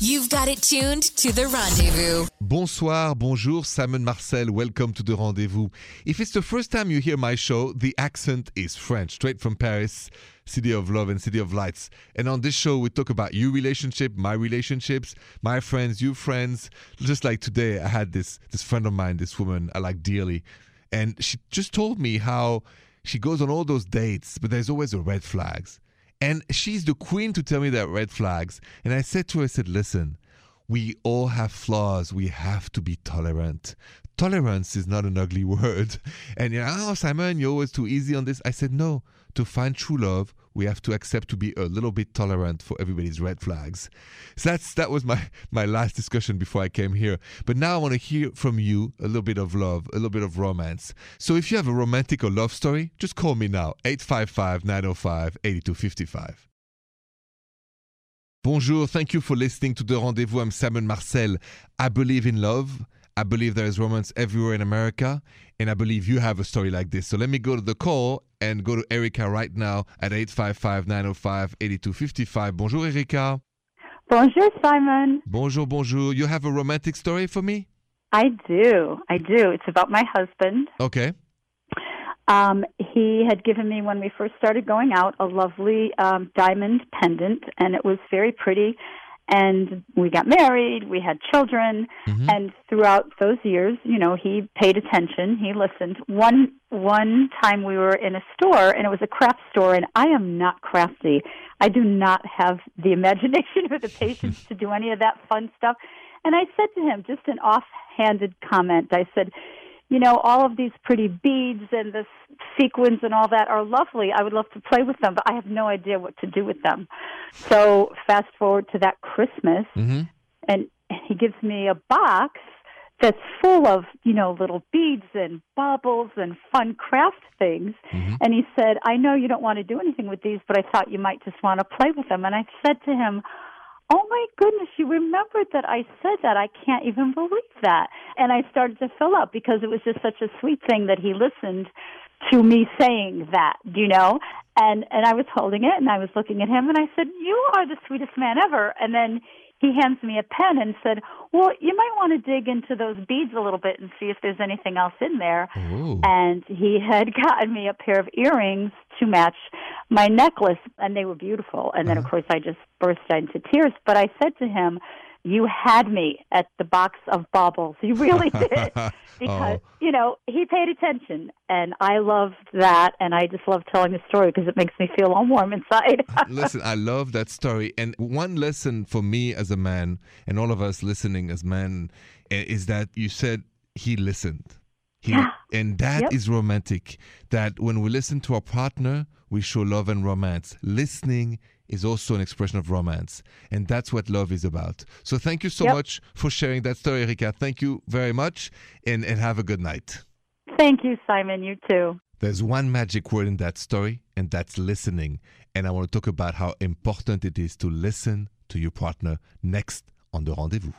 You've got it tuned to the rendezvous. Bonsoir, bonjour, Simon Marcel. Welcome to the rendezvous. If it's the first time you hear my show, the accent is French, straight from Paris, city of love and city of lights. And on this show, we talk about your relationship, my relationships, my friends, your friends. Just like today, I had this this friend of mine, this woman I like dearly, and she just told me how she goes on all those dates, but there's always the red flags. And she's the queen to tell me that red flags. And I said to her, I said, listen, we all have flaws. We have to be tolerant. Tolerance is not an ugly word. And you know, oh, Simon, you're always too easy on this. I said, no. To find true love, we have to accept to be a little bit tolerant for everybody's red flags. So that's that was my my last discussion before I came here. But now I want to hear from you a little bit of love, a little bit of romance. So if you have a romantic or love story, just call me now 855-905-8255. Bonjour, thank you for listening to the rendezvous. I'm Simon Marcel. I believe in love. I believe there is romance everywhere in America, and I believe you have a story like this. So let me go to the call and go to Erica right now at 855-905-8255. Bonjour, Erica. Bonjour, Simon. Bonjour, bonjour. You have a romantic story for me? I do. I do. It's about my husband. Okay. Um, he had given me, when we first started going out, a lovely um, diamond pendant, and it was very pretty. And we got married, we had children, Mhm. and throughout those years, you know, he paid attention, he listened. One one time we were in a store, and it was a craft store, and I am not crafty. I do not have the imagination or the patience to do any of that fun stuff. And I said to him, just an offhanded comment, I said, you know, all of these pretty beads and the sequins and all that are lovely. I would love to play with them, but I have no idea what to do with them. So fast forward to that Christmas, Mm-hmm. and he gives me a box that's full of, you know, little beads and baubles and fun craft things. Mhm. And he said, I know you don't want to do anything with these, but I thought you might just want to play with them. And I said to him, Oh my goodness, you remembered that I said that. I can't even believe that. And I started to fill up because it was just such a sweet thing that he listened to me saying that, you know? And and I was holding it and I was looking at him and I said, "You are the sweetest man ever." And then he hands me a pen and said, "Well, you might want to dig into those beads a little bit and see if there's anything else in there." Oh. and he had gotten me a pair of earrings to match my necklace and they were beautiful and then uh-huh. of course i just burst into tears but i said to him you had me at the box of baubles you really did because Oh. you know he paid attention and i loved that and i just love telling the story because it makes me feel all warm inside Listen, I love that story. And one lesson for me as a man, and all of us listening as men, is that you said he listened. He, Yeah. And that Yep. is romantic. That when we listen to our partner, we show love and romance. Listening is also an expression of romance. And that's what love is about. So thank you so Yep. much for sharing that story, Erika. Thank you very much. And, and have a good night. thank you simon you too There's one magic word in that story, and that's listening. And I want to talk about how important it is to listen to your partner next on the rendezvous.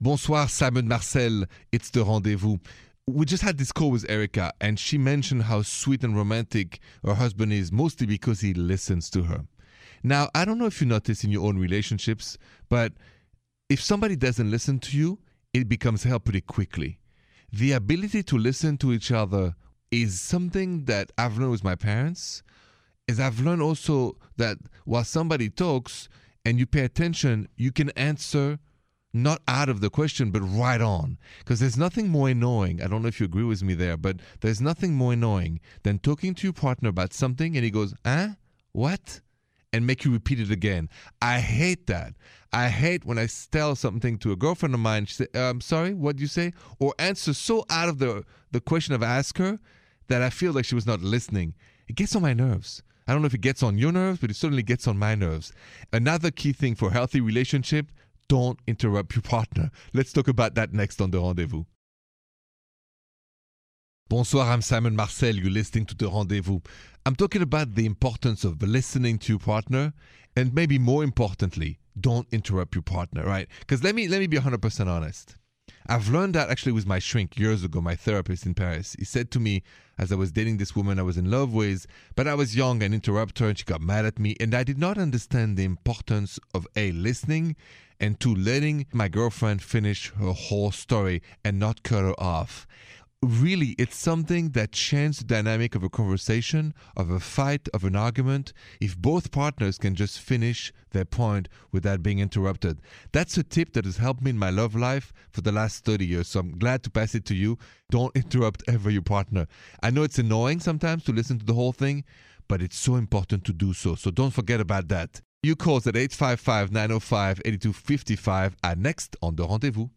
Bonsoir, Simon Marcel. It's the rendezvous. We just had this call with Erica, and she mentioned how sweet and romantic her husband is, mostly because he listens to her. Now, I don't know if you notice in your own relationships, but if somebody doesn't listen to you, it becomes hell pretty quickly the ability to listen to each other is something that I've learned with my parents. Is I've learned also that while somebody talks and you pay attention, you can answer not out of the question, but right on. Because there's nothing more annoying. I don't know if you agree with me there, but there's nothing more annoying than talking to your partner about something and he goes, huh? What? and make you repeat it again. I hate that. I hate when I tell something to a girlfriend of mine. She say, "I'm sorry, what did you say?" Or answer so out of the the question I've asked her that I feel like she was not listening. It gets on my nerves. I don't know if it gets on your nerves, but it certainly gets on my nerves. Another key thing for healthy relationship: don't interrupt your partner. Let's talk about that next on the rendezvous. Bonsoir, I'm Simon Marcel. You're listening to The Rendezvous. I'm talking about the importance of listening to your partner and maybe more importantly, don't interrupt your partner, right? Because let me let me be 100% honest. I've learned that actually with my shrink years ago, my therapist in Paris. He said to me, as I was dating this woman I was in love with, but I was young and interrupted her and she got mad at me. And I did not understand the importance of A, listening, and two, letting my girlfriend finish her whole story and not cut her off really it's something that changes the dynamic of a conversation of a fight of an argument if both partners can just finish their point without being interrupted. That's a tip that has helped me in my love life for the last 30 years so i'm glad to pass it to you. Don't interrupt ever your partner. I know it's annoying sometimes to listen to the whole thing but it's so important to do so so don't forget about that. You call at 855 905 8255 are next on the rendezvous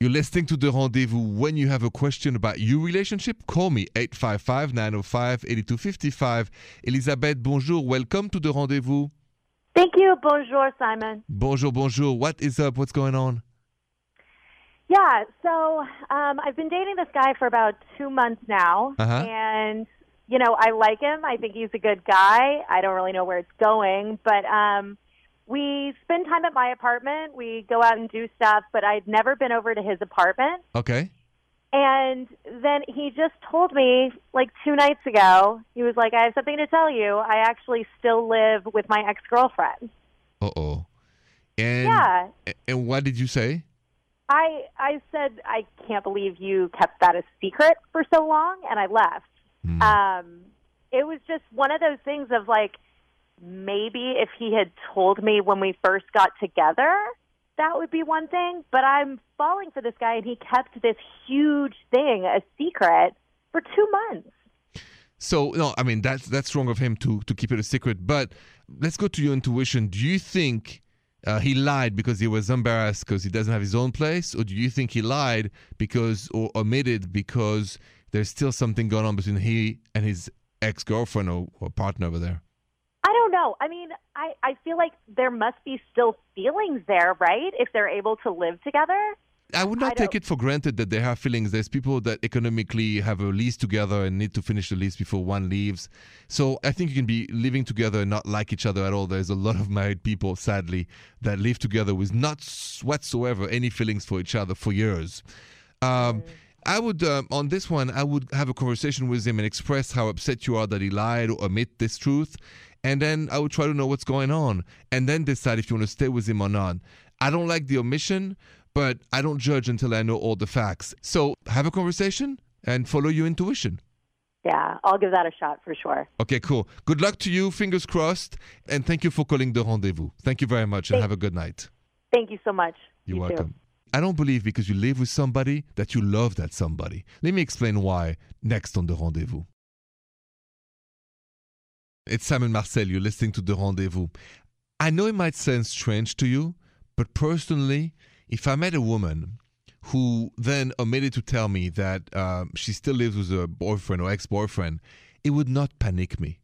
you're listening to The Rendezvous. When you have a question about your relationship, call me 855 905 8255. Elisabeth, bonjour. Welcome to The Rendezvous. Thank you. Bonjour, Simon. Bonjour, bonjour. What is up? What's going on? Yeah, so um, I've been dating this guy for about two months now. Uh-huh. And, you know, I like him. I think he's a good guy. I don't really know where it's going, but. Um, we spend time at my apartment. We go out and do stuff, but I'd never been over to his apartment. Okay. And then he just told me, like two nights ago, he was like, I have something to tell you. I actually still live with my ex girlfriend. Uh oh. And, Yeah. And what did you say? I I said I can't believe you kept that a secret for so long, and I left. Hmm. Um, it was just one of those things of like maybe if he had told me when we first got together, that would be one thing. But I'm falling for this guy, and he kept this huge thing a secret for two months. So no, I mean that's that's wrong of him to to keep it a secret. But let's go to your intuition. Do you think uh, he lied because he was embarrassed because he doesn't have his own place, or do you think he lied because or omitted because there's still something going on between he and his ex girlfriend or, or partner over there? I know. I mean, I, I feel like there must be still feelings there, right? If they're able to live together. I would not I take it for granted that they have feelings. There's people that economically have a lease together and need to finish the lease before one leaves. So I think you can be living together and not like each other at all. There's a lot of married people, sadly, that live together with not whatsoever any feelings for each other for years. Um, I would, um, on this one, I would have a conversation with him and express how upset you are that he lied or omit this truth. And then I would try to know what's going on and then decide if you want to stay with him or not. I don't like the omission, but I don't judge until I know all the facts. So have a conversation and follow your intuition. Yeah, I'll give that a shot for sure. Okay, cool. Good luck to you. Fingers crossed. And thank you for calling the rendezvous. Thank you very much and Thank- have a good night. Thank you so much. You're You too. welcome. I don't believe because you live with somebody that you love that somebody. Let me explain why next on The Rendezvous. It's Simon Marcel. You're listening to The Rendezvous. I know it might sound strange to you, but personally, if I met a woman who then omitted to tell me that um, she still lives with a boyfriend or ex boyfriend, it would not panic me.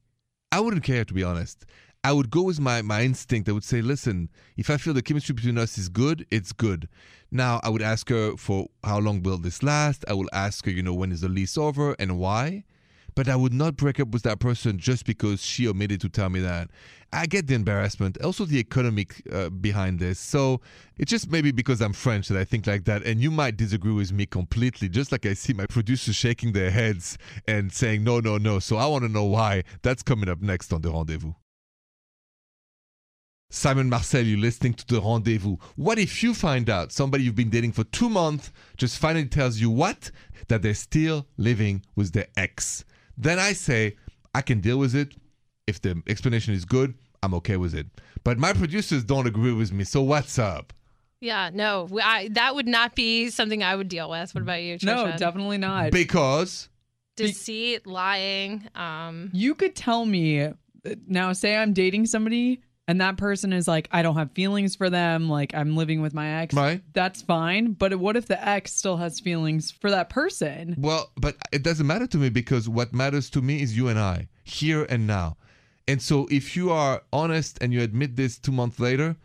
I wouldn't care, to be honest. I would go with my, my instinct. I would say, listen, if I feel the chemistry between us is good, it's good. Now, I would ask her for how long will this last? I will ask her, you know, when is the lease over and why? But I would not break up with that person just because she omitted to tell me that. I get the embarrassment, also the economic uh, behind this. So it's just maybe because I'm French that I think like that. And you might disagree with me completely, just like I see my producers shaking their heads and saying, no, no, no. So I want to know why. That's coming up next on The Rendezvous. Simon Marcel, you're listening to The Rendezvous. What if you find out somebody you've been dating for two months just finally tells you what? That they're still living with their ex. Then I say, I can deal with it. If the explanation is good, I'm okay with it. But my producers don't agree with me, so what's up? Yeah, no, I, that would not be something I would deal with. What about you, Trisha? No, definitely not. Because Deceit, lying. Um, you could tell me uh, now, say I'm dating somebody and that person is like, I don't have feelings for them, like I'm living with my ex. Right. That's fine. But what if the ex still has feelings for that person? Well, but it doesn't matter to me because what matters to me is you and I, here and now. And so if you are honest and you admit this two months later,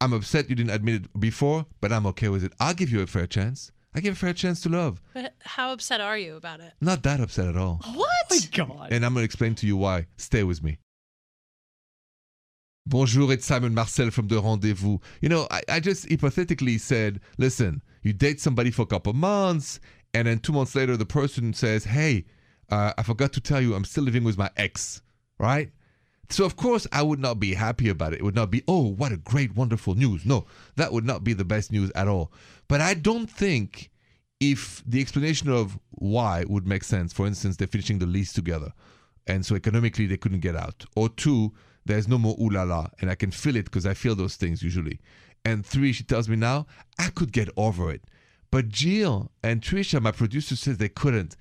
I'm upset you didn't admit it before, but I'm okay with it. I'll give you a fair chance. I give a fair chance to love. but how upset are you about it? Not that upset at all. What? Oh my God. And I'm going to explain to you why. Stay with me. Bonjour, it's Simon Marcel from The Rendezvous. You know, I, I just hypothetically said, listen, you date somebody for a couple months, and then two months later, the person says, hey, uh, I forgot to tell you, I'm still living with my ex, right? So, of course, I would not be happy about it. It would not be, oh, what a great, wonderful news. No, that would not be the best news at all. But I don't think if the explanation of why would make sense, for instance, they're finishing the lease together, and so economically they couldn't get out, or two, there's no more ooh la la, and I can feel it because I feel those things usually. And three, she tells me now, I could get over it. But Jill and Trisha, my producer, says they couldn't.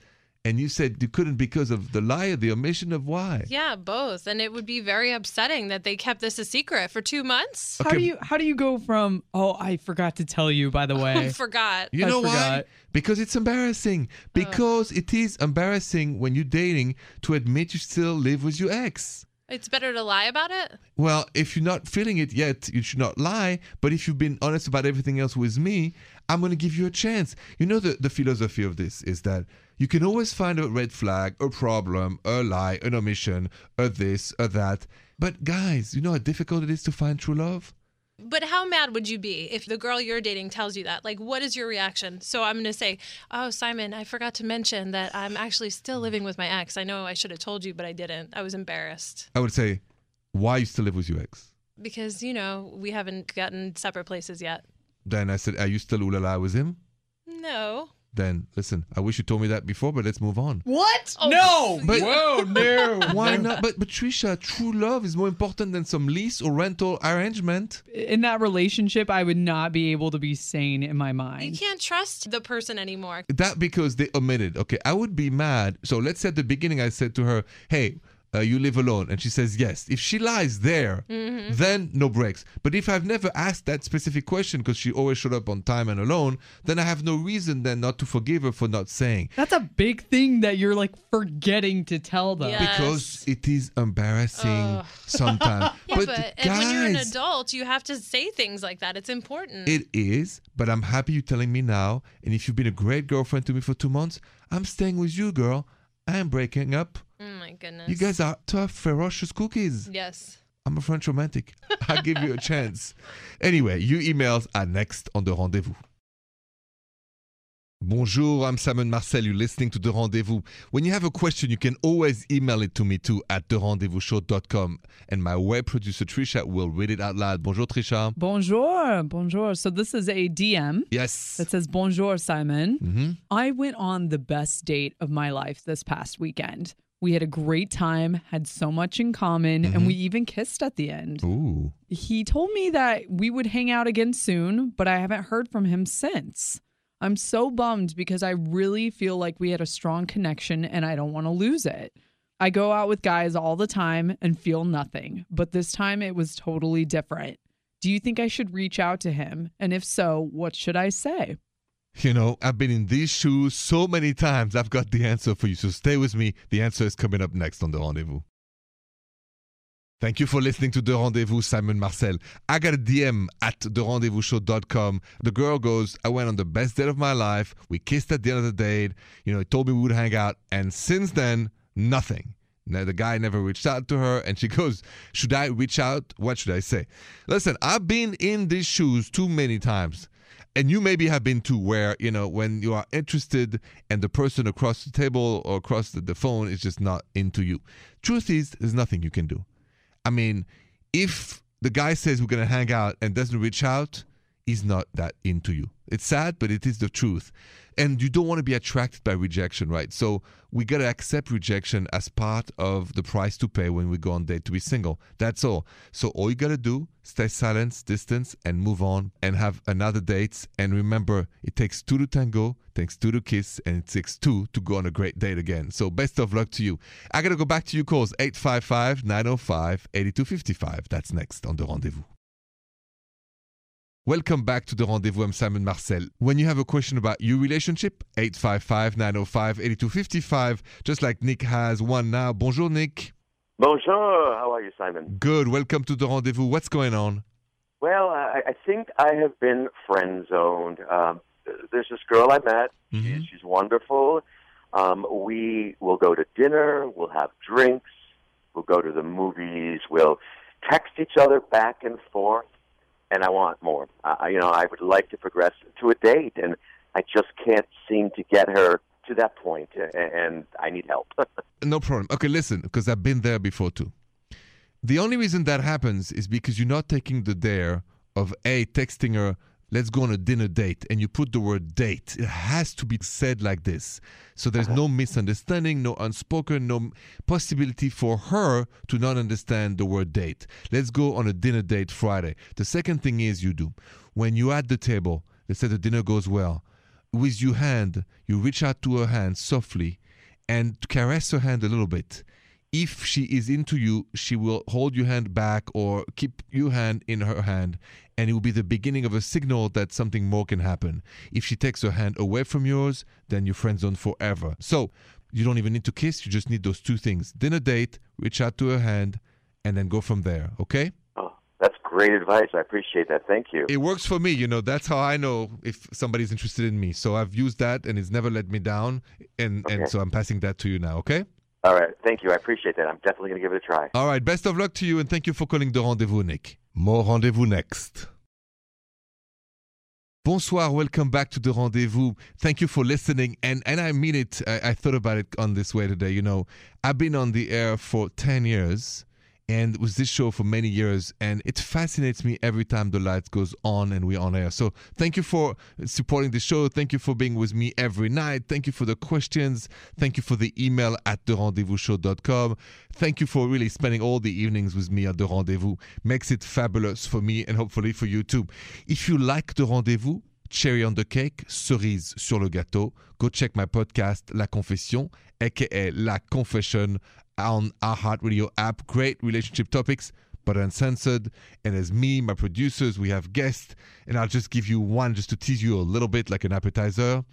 And you said you couldn't because of the lie or the omission of why. Yeah, both. And it would be very upsetting that they kept this a secret for two months. How do you how do you go from oh I forgot to tell you by the way Forgot. You I know why? forgot. Because it's embarrassing. Because it is embarrassing when you're dating to admit you still live with your ex. It's better to lie about it. Well, if you're not feeling it yet, you should not lie. But if you've been honest about everything else with me, I'm going to give you a chance. You know, the, the philosophy of this is that you can always find a red flag, a problem, a lie, an omission, a this, a that. But guys, you know how difficult it is to find true love? But how mad would you be if the girl you're dating tells you that? Like, what is your reaction? So I'm going to say, Oh, Simon, I forgot to mention that I'm actually still living with my ex. I know I should have told you, but I didn't. I was embarrassed I would say, why you still live with your ex? because, you know, we haven't gotten separate places yet. Then I said, are you still ooh la la with him? No. Then listen, I wish you told me that before, but let's move on. What? Oh, no. But- Whoa, no. Why no. not? But but Trisha, true love is more important than some lease or rental arrangement. In that relationship, I would not be able to be sane in my mind. You can't trust the person anymore. That because they omitted. Okay, I would be mad. So let's say at the beginning I said to her, "Hey, uh, you live alone," and she says yes. If she lies there, then no breaks. But if I've never asked that specific question because she always showed up on time and alone, then I have no reason then not to forgive her for not saying. That's a big thing that you're like forgetting to tell them. Yeah. Because it is embarrassing sometimes. Yeah, but, guys, and when you're an adult, you have to say things like that. It's important. It is, but I'm happy you're telling me now. And if you've been a great girlfriend to me for two months, I'm staying with you, girl. I am breaking up. Oh my goodness. You guys are tough, ferocious cookies. Yes. I'm a French romantic. I'll give you a chance. Anyway, your emails are next on the rendezvous. Bonjour, I'm Simon Marcel. You're listening to The Rendezvous. When you have a question, you can always email it to me too at therendezvousshow.com. And my web producer Trisha will read it out loud. Bonjour, Trisha. Bonjour, bonjour. So this is a DM Yes. that says Bonjour, Simon. hmm I went on the best date of my life this past weekend. We had a great time, had so much in common, and we mm-hmm. even kissed at the end. Ooh. He told me that we would hang out again soon, but I haven't heard from him since. I'm so bummed because I really feel like we had a strong connection and I don't want to lose it. I go out with guys all the time and feel nothing, but this time it was totally different. Do you think I should reach out to him? And if so, what should I say? You know, I've been in these shoes so many times. I've got the answer for you. So stay with me. The answer is coming up next on The Rendezvous. Thank you for listening to The Rendezvous, Simon Marcel. I got a DM at therendezvousshow.com. The girl goes, I went on the best date of my life. We kissed at the end of the date. You know, he told me we would hang out. And since then, nothing. Now, the guy never reached out to her. And she goes, Should I reach out? What should I say? Listen, I've been in these shoes too many times and you maybe have been to where you know when you are interested and the person across the table or across the, the phone is just not into you. Truth is there's nothing you can do. I mean if the guy says we're going to hang out and doesn't reach out he's not that into you. It's sad but it is the truth. And you don't want to be attracted by rejection right? So we got to accept rejection as part of the price to pay when we go on date to be single. That's all. So all you got to do stay silent distance and move on and have another date. And remember it takes two to tango takes two to kiss and it takes two to go on a great date again. So best of luck to you. I gotta go back to you calls 855-905-8255 that's next on the rendezvous Welcome back to the Rendezvous. I'm Simon Marcel. When you have a question about your relationship, 855-905-8255, just like Nick has one now. Bonjour, Nick. Bonjour. How are you, Simon? Good. Welcome to the Rendezvous. What's going on? Well, I, I think I have been friend zoned. Um, there's this girl I met. Mhm. She's, she's wonderful. Um, we will go to dinner. We'll have drinks. We'll go to the movies. We'll text each other back and forth, and I want more. You know, I would like to progress to a date, and I just can't seem to get her to that point, and I need help. no problem. Okay, listen, because I've been there before too. The only reason that happens is because you're not taking the dare of A, texting her, let's go on a dinner date, and you put the word date. It has to be said like this. So there's uh-huh. no misunderstanding, no unspoken, no possibility for her to not understand the word date. Let's go on a dinner date Friday. The second thing is you do. When you're at the table, let's say the dinner goes well, with your hand, you reach out to her hand softly and caress her hand a little bit if she is into you, she will hold your hand back or keep your hand in her hand, and it will be the beginning of a signal that something more can happen. If she takes her hand away from yours, then you're friend zone forever. So you don't even need to kiss, you just need those two things dinner date, reach out to her hand, and then go from there, okay? Oh, that's great advice. I appreciate that. Thank you. It works for me, you know. That's how I know if somebody's interested in me. So I've used that and it's never let me down. And, Okay. and so I'm passing that to you now, okay? All right. Thank you. I appreciate that. I'm definitely going to give it a try. All right, best of luck to you and thank you for calling the rendezvous, Nick. More rendezvous next. Bonsoir, welcome back to the rendezvous. Thank you for listening, and and I mean it. I, I thought about it on this way today. You know, I've been on the air for ten years, and with this show for many years, and it fascinates me every time the lights goes on and we're on air. So thank you for supporting the show. Thank you for being with me every night. Thank you for the questions. Thank you for the email at therendezvousshow.com. Thank you for really spending all the evenings with me at the rendezvous. Makes it fabulous for me and hopefully for you too. If you like the rendezvous, cherry on the cake, cerise sur le gâteau, go check my podcast La Confession, aka La Confession, on iHeartRadio app. Great relationship topics, but uncensored. And as me, my producers, we have guests, and I'll just give you one just to tease you a little bit like an appetizer.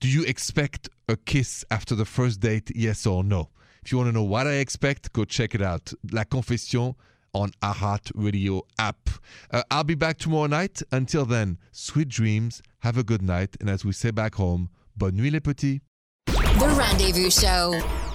Do you expect a kiss after the first date? Yes or no? If you want to know what I expect, go check it out. La Confession on iHeartRadio app. Uh, I'll be back tomorrow night. Until then, sweet dreams, have a good night, and as we say back home, bonne nuit les petits. The Rendezvous Show.